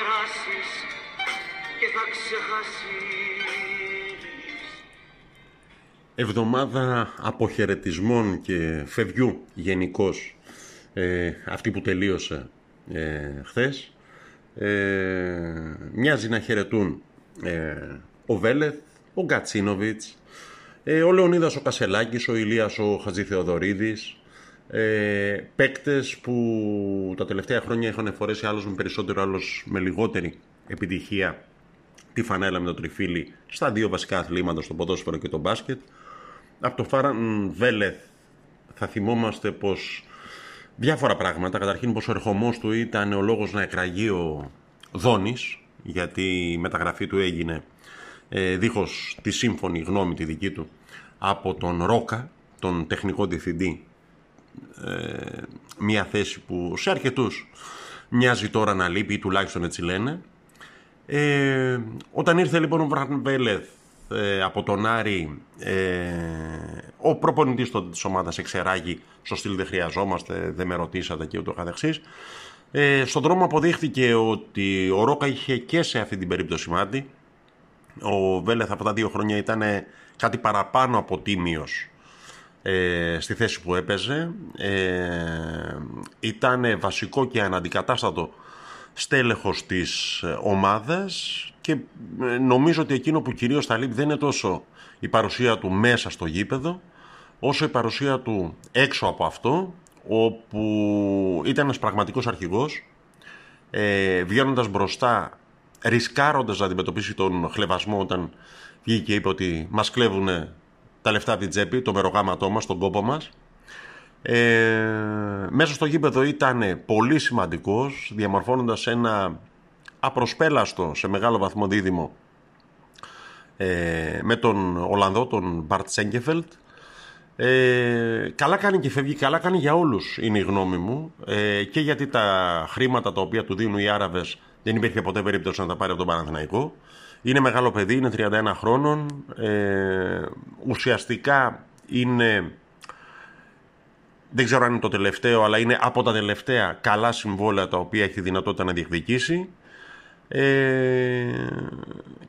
θα περάσεις και θα ξεχάσεις. Εβδομάδα αποχαιρετισμών και φευγιού γενικώς ε, αυτή που τελείωσε ε, χθες. Ε, μοιάζει να χαιρετούν ε, ο Βέλεθ, ο Γκατσίνοβιτς, ε, ο Λεωνίδας ο Κασελάκης, ο Ηλίας ο Χατζηθεοδωρίδης, ε, παίκτες που τα τελευταία χρόνια είχαν φορέσει άλλος με περισσότερο, άλλος με λιγότερη επιτυχία τη φανέλα με το τριφύλι στα δύο βασικά αθλήματα, στο ποδόσφαιρο και το μπάσκετ. Από το Φάραν Βέλεθ θα θυμόμαστε πως διάφορα πράγματα. Καταρχήν πως ο ερχομός του ήταν ο λόγος να εκραγεί ο Δόνης, γιατί η μεταγραφή του έγινε ε, δίχως τη σύμφωνη γνώμη τη δική του από τον Ρόκα, τον τεχνικό διευθυντή ε, μια θέση που σε αρκετούς μοιάζει τώρα να λείπει ή τουλάχιστον έτσι λένε. Ε, όταν ήρθε λοιπόν ο Βραν Βέλεθ ε, από τον Άρη ε, ο προπονητής της ομάδας εξεράγει στο στυλ δεν χρειαζόμαστε, δεν με ρωτήσατε και ούτω καθεξής. Ε, στον δρόμο αποδείχθηκε ότι ο Ρόκα είχε και σε αυτή την περίπτωση μάτι. Ο Βέλεθ αυτά τα δύο χρόνια ήταν κάτι παραπάνω από τίμιος ε, στη θέση που έπαιζε. Ε, ήταν βασικό και αναντικατάστατο στέλεχος της ομάδας και ε, νομίζω ότι εκείνο που κυρίως θα λείπει δεν είναι τόσο η παρουσία του μέσα στο γήπεδο όσο η παρουσία του έξω από αυτό όπου ήταν ένας πραγματικός αρχηγός ε, βγαίνοντας μπροστά ρισκάροντας να αντιμετωπίσει τον χλεβασμό όταν βγήκε και είπε ότι μας κλέβουν τα λεφτά από την τσέπη, το μερογάματό μας, τον κόπο μας. Ε, μέσα στο γήπεδο ήταν πολύ σημαντικός, διαμορφώνοντας ένα απροσπέλαστο σε μεγάλο βαθμό δίδυμο ε, με τον Ολλανδό, τον Μπαρτ Σέγκεφελτ. Ε, καλά κάνει και φεύγει, καλά κάνει για όλους είναι η γνώμη μου ε, και γιατί τα χρήματα τα οποία του δίνουν οι Άραβες δεν υπήρχε ποτέ περίπτωση να τα πάρει από τον Παναθηναϊκό. Είναι μεγάλο παιδί, είναι 31 χρόνων. Ε, ουσιαστικά είναι, δεν ξέρω αν είναι το τελευταίο, αλλά είναι από τα τελευταία καλά συμβόλαια τα οποία έχει δυνατότητα να διεκδικήσει. Ε,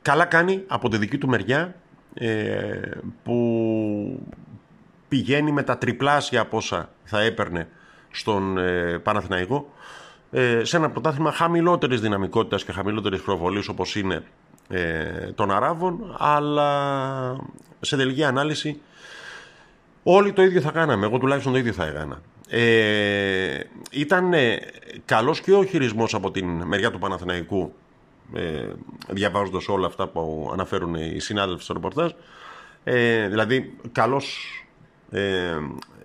καλά κάνει από τη δική του μεριά ε, που πηγαίνει με τα τριπλάσια από όσα θα έπαιρνε στον ε, Παναθηναϊκό ε, σε ένα πρωτάθλημα χαμηλότερης δυναμικότητας και χαμηλότερης προβολής όπως είναι ε, των Αράβων αλλά σε τελική ανάλυση όλοι το ίδιο θα κάναμε. Εγώ τουλάχιστον το ίδιο θα έκανα. Ε, ήταν καλός και ο χειρισμός από την μεριά του Παναθηναϊκού ε, διαβάζοντας όλα αυτά που αναφέρουν οι συνάδελφοι στο ρεπορτάζ. Ε, δηλαδή καλός ε,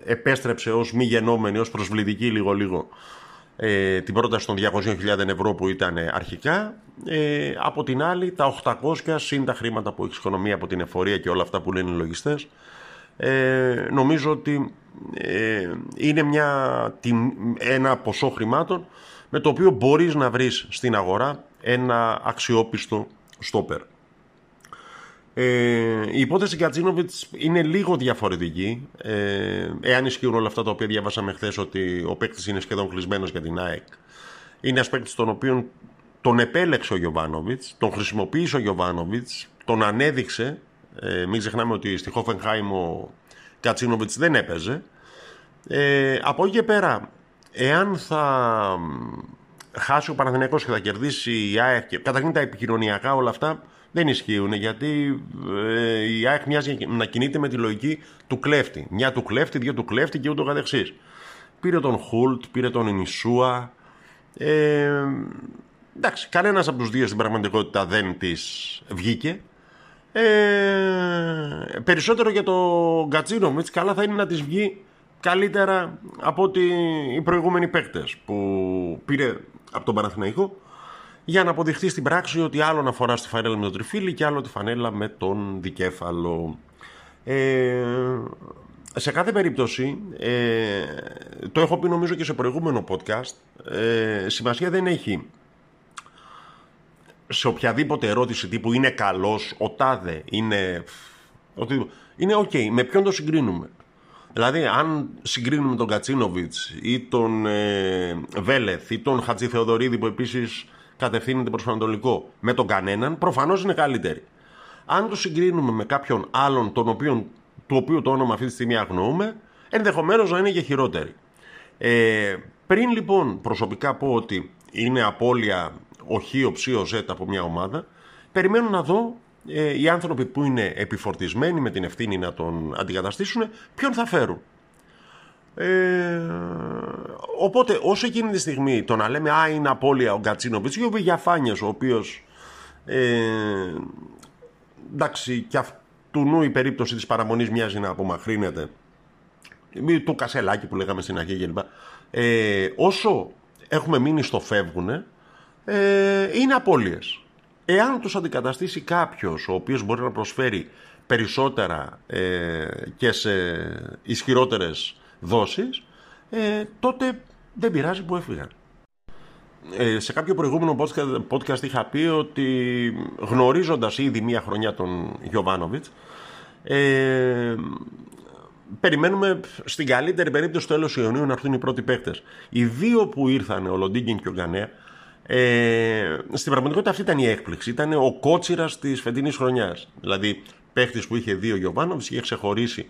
επέστρεψε ως μη γενόμενη, ως προσβλητική λίγο λίγο ε, την πρόταση των 200.000 ευρώ που ήταν αρχικά. Ε, από την άλλη, τα 800 συν τα χρήματα που έχει οικονομία από την εφορία και όλα αυτά που λένε οι λογιστές, ε, νομίζω ότι ε, είναι μια, ένα ποσό χρημάτων με το οποίο μπορείς να βρεις στην αγορά ένα αξιόπιστο στόπερ. Ε, η υπόθεση Γκατζίνοβιτ είναι λίγο διαφορετική. Ε, εάν ισχύουν όλα αυτά τα οποία διάβασαμε χθες ότι ο παίκτης είναι σχεδόν κλεισμένος για την ΑΕΚ. Είναι ένας παίκτης τον οποίο τον επέλεξε ο Γιωβάνοβιτς, τον χρησιμοποίησε ο Γιωβάνοβιτς, τον ανέδειξε. Ε, μην ξεχνάμε ότι στη Χόφενχάιμ ο Κατσίνοβιτς δεν έπαιζε. Ε, από εκεί και πέρα, εάν θα χάσει ο Παναθηναϊκός και θα κερδίσει η ΑΕΚ, καταρχήν τα επικοινωνιακά όλα αυτά δεν ισχύουν γιατί ε, η ΑΕΚ μοιάζει να κινείται με τη λογική του κλέφτη. Μια του κλέφτη, δύο του κλέφτη και ούτω καθεξής. Πήρε τον Χουλτ, πήρε τον Ινισούα. Ε, εντάξει, κανένας από τους δύο στην πραγματικότητα δεν της βγήκε. Ε, περισσότερο για το Γκατσίνοβιτ, καλά θα είναι να της βγει καλύτερα από ότι οι προηγούμενοι παίκτες που πήρε από τον Παναθηναϊκό για να αποδειχθεί στην πράξη ότι άλλο να φοράς τη φανέλα με το τριφύλλι και άλλο τη φανέλα με τον δικέφαλο. Ε, σε κάθε περίπτωση, ε, το έχω πει νομίζω και σε προηγούμενο podcast, ε, σημασία δεν έχει σε οποιαδήποτε ερώτηση τύπου είναι καλός, ο τάδε, είναι... Ότι, είναι οκ, με ποιον το συγκρίνουμε. Δηλαδή, αν συγκρίνουμε τον Κατσίνοβιτς ή τον ε, Βέλεθ ή τον Χατζη Θεοδωρίδη που επίσης κατευθύνεται προς Ανατολικό με τον κανέναν, προφανώς είναι καλύτερη. Αν το συγκρίνουμε με κάποιον άλλον τον οποίο, του οποίου το όνομα αυτή τη στιγμή αγνοούμε, ενδεχομένως να είναι και χειρότερη. Ε, πριν λοιπόν προσωπικά πω ότι είναι απώλεια οχι ο ψ, ο ζ από μια ομάδα, περιμένω να δω ε, οι άνθρωποι που είναι επιφορτισμένοι με την ευθύνη να τον αντικαταστήσουν, ποιον θα φέρουν. Ε, οπότε όσο εκείνη τη στιγμή το να λέμε «Α, είναι απώλεια ο Γκατσίνοβιτς» ή ο Βηγιαφάνιας, ο οποίος ε, εντάξει και αυτού νου η περίπτωση της παραμονής μοιάζει να απομαχρύνεται του κασελάκι που λέγαμε στην αρχή κλπ. Ε, όσο έχουμε μείνει στο φεύγουνε ε, είναι απώλειες. Εάν τους αντικαταστήσει κάποιος ο οποίος μπορεί να προσφέρει περισσότερα ε, και σε ισχυρότερες δόσεις, ε, τότε δεν πειράζει που έφυγαν. Ε, σε κάποιο προηγούμενο podcast, podcast είχα πει ότι γνωρίζοντας ήδη μία χρονιά τον Γιωβάνοβιτς, ε, περιμένουμε στην καλύτερη περίπτωση στο τέλος Ιουνίου να έρθουν οι πρώτοι παίκτες. Οι δύο που ήρθαν, ο Λοντίγκιν και ο Γκανέα, ε, στην πραγματικότητα αυτή ήταν η έκπληξη. Ήταν ο κότσιρας της φετινής χρονιάς. Δηλαδή, παίχτης που είχε δύο Γιωβάνοβιτς είχε ξεχωρίσει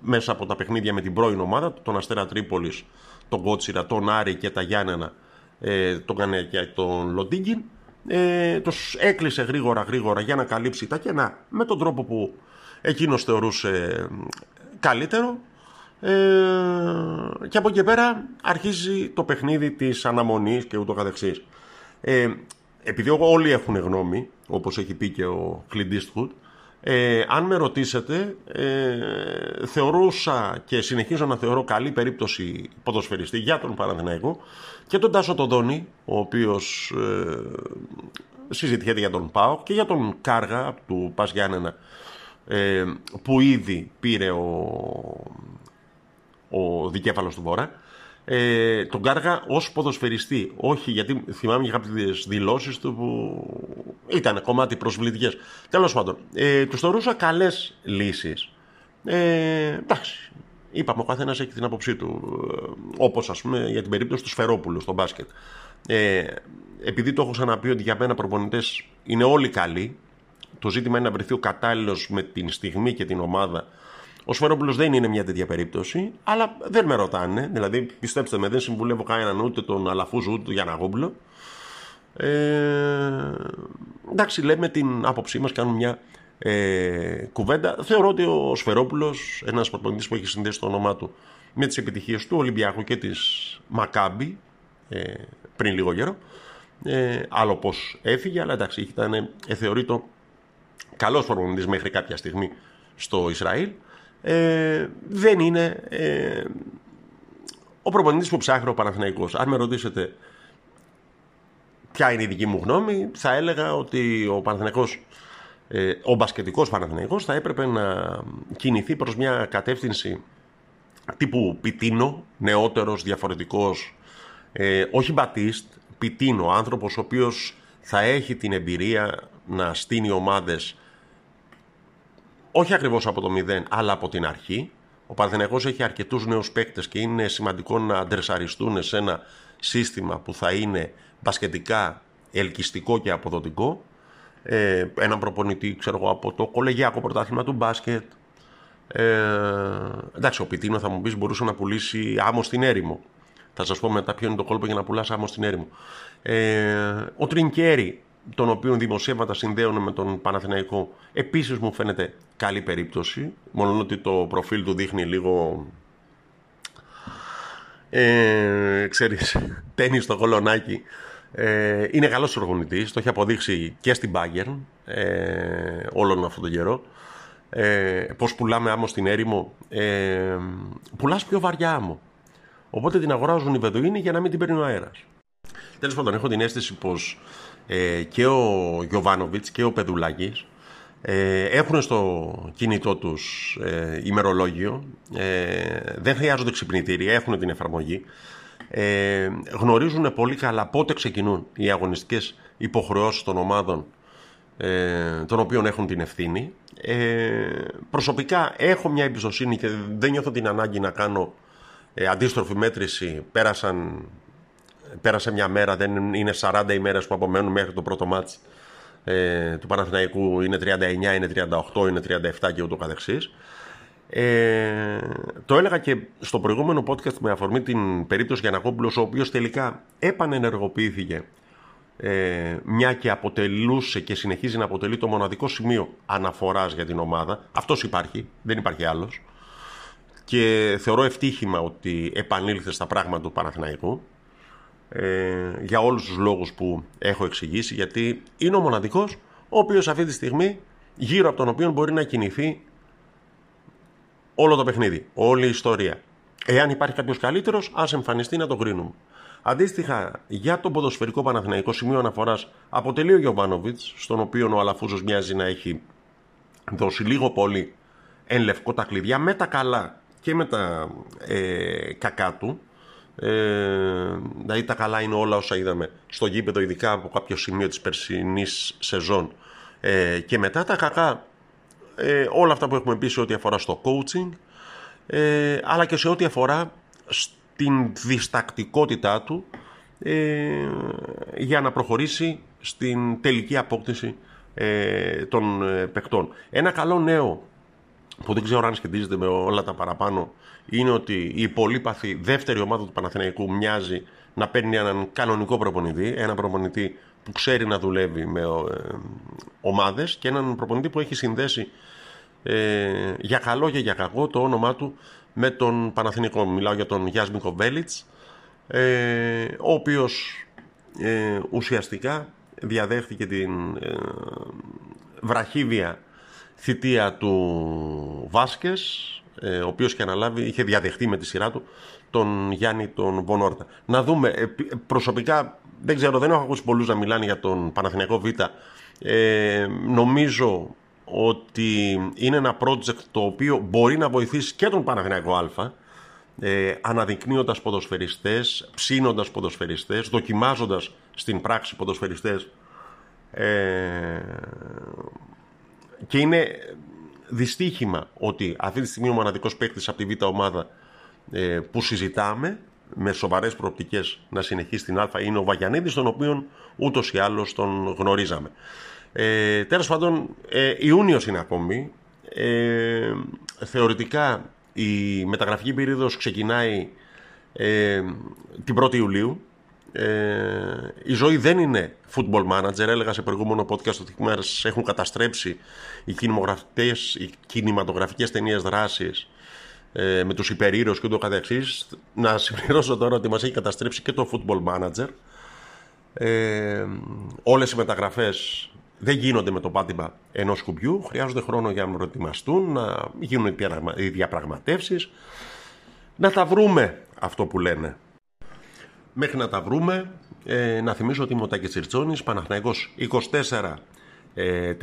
μέσα από τα παιχνίδια με την πρώην ομάδα, τον Αστέρα Τρίπολης, τον Κότσιρα, τον Άρη και τα Γιάννενα, ε, τον Κανέα και τον Λοντίγκιν. Ε, τους έκλεισε γρήγορα γρήγορα για να καλύψει τα κενά με τον τρόπο που εκείνος θεωρούσε καλύτερο. Ε, και από εκεί πέρα αρχίζει το παιχνίδι της αναμονής και ούτω καθεξής. Ε, επειδή όλοι έχουν γνώμη, όπως έχει πει και ο Clint Eastwood, ε, αν με ρωτήσετε, ε, θεωρούσα και συνεχίζω να θεωρώ καλή περίπτωση ποδοσφαιριστή για τον Παναθηναϊκό και τον Τάσο Τοδόνη, ο οποίος ε, συζητιέται για τον ΠΑΟ και για τον Κάργα του Πας Γιάννενα, ε, που ήδη πήρε ο, ο δικέφαλος του Βόρα ε, τον Κάργα ως ποδοσφαιριστή. Όχι, γιατί θυμάμαι για κάποιες δηλώσεις του που ήταν κομμάτι προσβλητικές. Τέλος πάντων, ε, τους θεωρούσα καλές λύσεις. Ε, εντάξει, είπαμε ο καθένας έχει την άποψή του. Ε, όπως ας πούμε για την περίπτωση του Σφερόπουλου στο μπάσκετ. Ε, επειδή το έχω ξαναπεί ότι για μένα προπονητές είναι όλοι καλοί, το ζήτημα είναι να βρεθεί ο κατάλληλος με την στιγμή και την ομάδα ο Σφερόπουλο δεν είναι μια τέτοια περίπτωση, αλλά δεν με ρωτάνε. Δηλαδή, πιστέψτε με, δεν συμβουλεύω κανέναν ούτε τον Αλαφούζο ούτε τον Γιαναγόμπουλο. Ε, εντάξει, λέμε την άποψή μας, κάνουμε μια ε, κουβέντα. Θεωρώ ότι ο Σφερόπουλος, ένας προπονητή που έχει συνδέσει το όνομά του με τις επιτυχίες του Ολυμπιακού και της Μακάμπη ε, πριν λίγο καιρό. Ε, άλλο πώς έφυγε, αλλά εντάξει, ήταν θεωρείται καλός προπονητή μέχρι κάποια στιγμή στο Ισραήλ ε, δεν είναι ε, ο προπονητής που ψάχνει ο Παναθηναϊκός. Αν με ρωτήσετε ποια είναι η δική μου γνώμη, θα έλεγα ότι ο Παναθηναϊκός, ε, ο μπασκετικός Παναθηναϊκός θα έπρεπε να κινηθεί προς μια κατεύθυνση τύπου Πιτίνο, νεότερος, διαφορετικός, ε, όχι Μπατίστ, Πιτίνο, άνθρωπος ο οποίος θα έχει την εμπειρία να στείνει ομάδες όχι ακριβώς από το μηδέν, αλλά από την αρχή. Ο Παναθηναϊκός έχει αρκετούς νέους παίκτες και είναι σημαντικό να αντρεσαριστούν σε ένα σύστημα που θα είναι μπασκετικά ελκυστικό και αποδοτικό. Ε, έναν προπονητή, ξέρω εγώ, από το κολεγιακό πρωτάθλημα του μπάσκετ. Ε, εντάξει, ο Πιτίνο θα μου πεις μπορούσε να πουλήσει άμμο στην έρημο. Θα σας πω μετά ποιο είναι το κόλπο για να πουλάς άμμο στην έρημο. Ε, ο Τρινκέρι τον οποίο δημοσίευματα συνδέουν με τον Παναθηναϊκό επίσης μου φαίνεται καλή περίπτωση. Μόνο ότι το προφίλ του δείχνει λίγο ε, ξέρεις τέννη στο κολονάκι. Ε, είναι καλός οργανωτής το έχει αποδείξει και στην Bayern ε, όλον αυτόν τον καιρό. Ε, πως πουλάμε άμμο στην έρημο. Ε, πουλάς πιο βαριά άμμο. Οπότε την αγοράζουν οι Βεδουίνοι για να μην την παίρνει ο αέρας. Τέλος πάντων έχω την αίσθηση πως ε, και ο Γιωβάνοβιτς και ο Πεδουλάκης ε, έχουν στο κινητό τους ε, ημερολόγιο, ε, δεν χρειάζονται ξυπνητήρια, έχουν την εφαρμογή, ε, γνωρίζουν πολύ καλά πότε ξεκινούν οι αγωνιστικές υποχρεώσεις των ομάδων ε, των οποίων έχουν την ευθύνη. Ε, προσωπικά έχω μια εμπιστοσύνη και δεν νιώθω την ανάγκη να κάνω αντίστροφη μέτρηση. Πέρασαν πέρασε μια μέρα, δεν είναι 40 ημέρες που απομένουν μέχρι το πρώτο μάτς ε, του Παναθηναϊκού, είναι 39, είναι 38, είναι 37 και ούτω καθεξής. Ε, το έλεγα και στο προηγούμενο podcast με αφορμή την περίπτωση Γιανακόπουλος, ο οποίος τελικά επανενεργοποιήθηκε ε, μια και αποτελούσε και συνεχίζει να αποτελεί το μοναδικό σημείο αναφοράς για την ομάδα. Αυτός υπάρχει, δεν υπάρχει άλλος. Και θεωρώ ευτύχημα ότι επανήλθε στα πράγματα του Παναθηναϊκού ε, για όλους τους λόγους που έχω εξηγήσει γιατί είναι ο μοναδικός ο οποίος αυτή τη στιγμή γύρω από τον οποίο μπορεί να κινηθεί όλο το παιχνίδι, όλη η ιστορία. Εάν υπάρχει κάποιος καλύτερος, ας εμφανιστεί να το κρίνουμε. Αντίστοιχα, για τον ποδοσφαιρικό Παναθηναϊκό σημείο αναφοράς αποτελεί ο Γιωβάνοβιτς, στον οποίο ο Αλαφούζος μοιάζει να έχει δώσει λίγο πολύ εν λευκό τα κλειδιά με τα καλά και με τα ε, κακά του. Ε, δηλαδή τα καλά είναι όλα όσα είδαμε στο γήπεδο, ειδικά από κάποιο σημείο της περσινής σεζόν. Ε, και μετά τα κακά ε, όλα αυτά που έχουμε πει σε ό,τι αφορά στο coaching, ε, αλλά και σε ό,τι αφορά στην διστακτικότητά του ε, για να προχωρήσει στην τελική απόκτηση ε, των ε, παιχτών. Ένα καλό νέο που δεν ξέρω αν σχετίζεται με όλα τα παραπάνω είναι ότι η πολύπαθη δεύτερη ομάδα του Παναθηναϊκού μοιάζει να παίρνει έναν κανονικό προπονητή, ένα προπονητή που ξέρει να δουλεύει με ε, ομάδες και έναν προπονητή που έχει συνδέσει ε, για καλό και για κακό το όνομά του με τον Παναθηνικό. Μιλάω για τον Γιάσμικο Βέλιτς, ε, ο οποίος ε, ουσιαστικά διαδέχθηκε την ε, βραχύβια θητεία του Βάσκες, ε, ο οποίος και αναλάβει, είχε διαδεχτεί με τη σειρά του τον Γιάννη τον Βονόρτα. Να δούμε, ε, προσωπικά δεν ξέρω, δεν έχω ακούσει πολλούς να μιλάνε για τον Παναθηναϊκό Β. Ε, νομίζω ότι είναι ένα project το οποίο μπορεί να βοηθήσει και τον Παναθηναϊκό Α ε, αναδεικνύοντας ποδοσφαιριστές, ψήνοντας ποδοσφαιριστές, δοκιμάζοντας στην πράξη ποδοσφαιριστές ε, και είναι δυστύχημα ότι αυτή τη στιγμή ο μοναδικός παίκτης από τη Β' ομάδα ε, που συζητάμε με σοβαρές προοπτικές να συνεχίσει στην Α είναι ο Βαγιανίδης, τον οποίο ούτως ή άλλως τον γνωρίζαμε. Ε, τέλος πάντων, ε, Ιούνιος είναι ακόμη. Ε, θεωρητικά η μεταγραφική περίοδος ξεκινάει ε, την 1η Ιουλίου. Ε, η ζωή δεν είναι football manager. Έλεγα σε προηγούμενο podcast ότι μας έχουν καταστρέψει οι, οι κινηματογραφικές ταινίες δράσης ε, με τους υπερήρωες και ούτω καθεξής. Να συμπληρώσω τώρα ότι μας έχει καταστρέψει και το football manager. Ε, όλες οι μεταγραφές δεν γίνονται με το πάτημα ενός κουμπιού. Χρειάζονται χρόνο για να προετοιμαστούν, να γίνουν οι διαπραγματεύσεις, να τα βρούμε αυτό που λένε. Μέχρι να τα βρούμε, ε, να θυμίσω ότι είμαι ο Τάκης Τσιρτσόνης, Παναθηναϊκός 24 ε,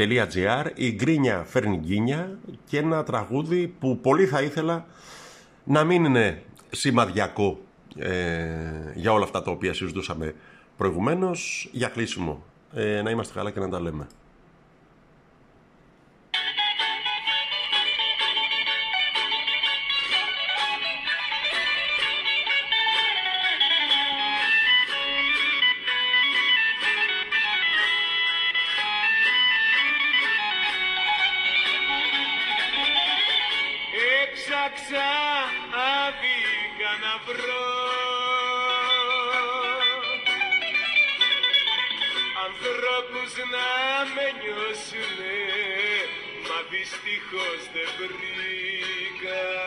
η γκρίνια φέρνει γκίνια και ένα τραγούδι που πολύ θα ήθελα να μην είναι σημαδιακό ε, για όλα αυτά τα οποία συζητούσαμε προηγουμένως για κλείσιμο ε, να είμαστε καλά και να τα λέμε. Έξαξα αβίκα να βρω. Ανθρώπους να με νιώσουνε μα δυστυχώς δεν βρήκα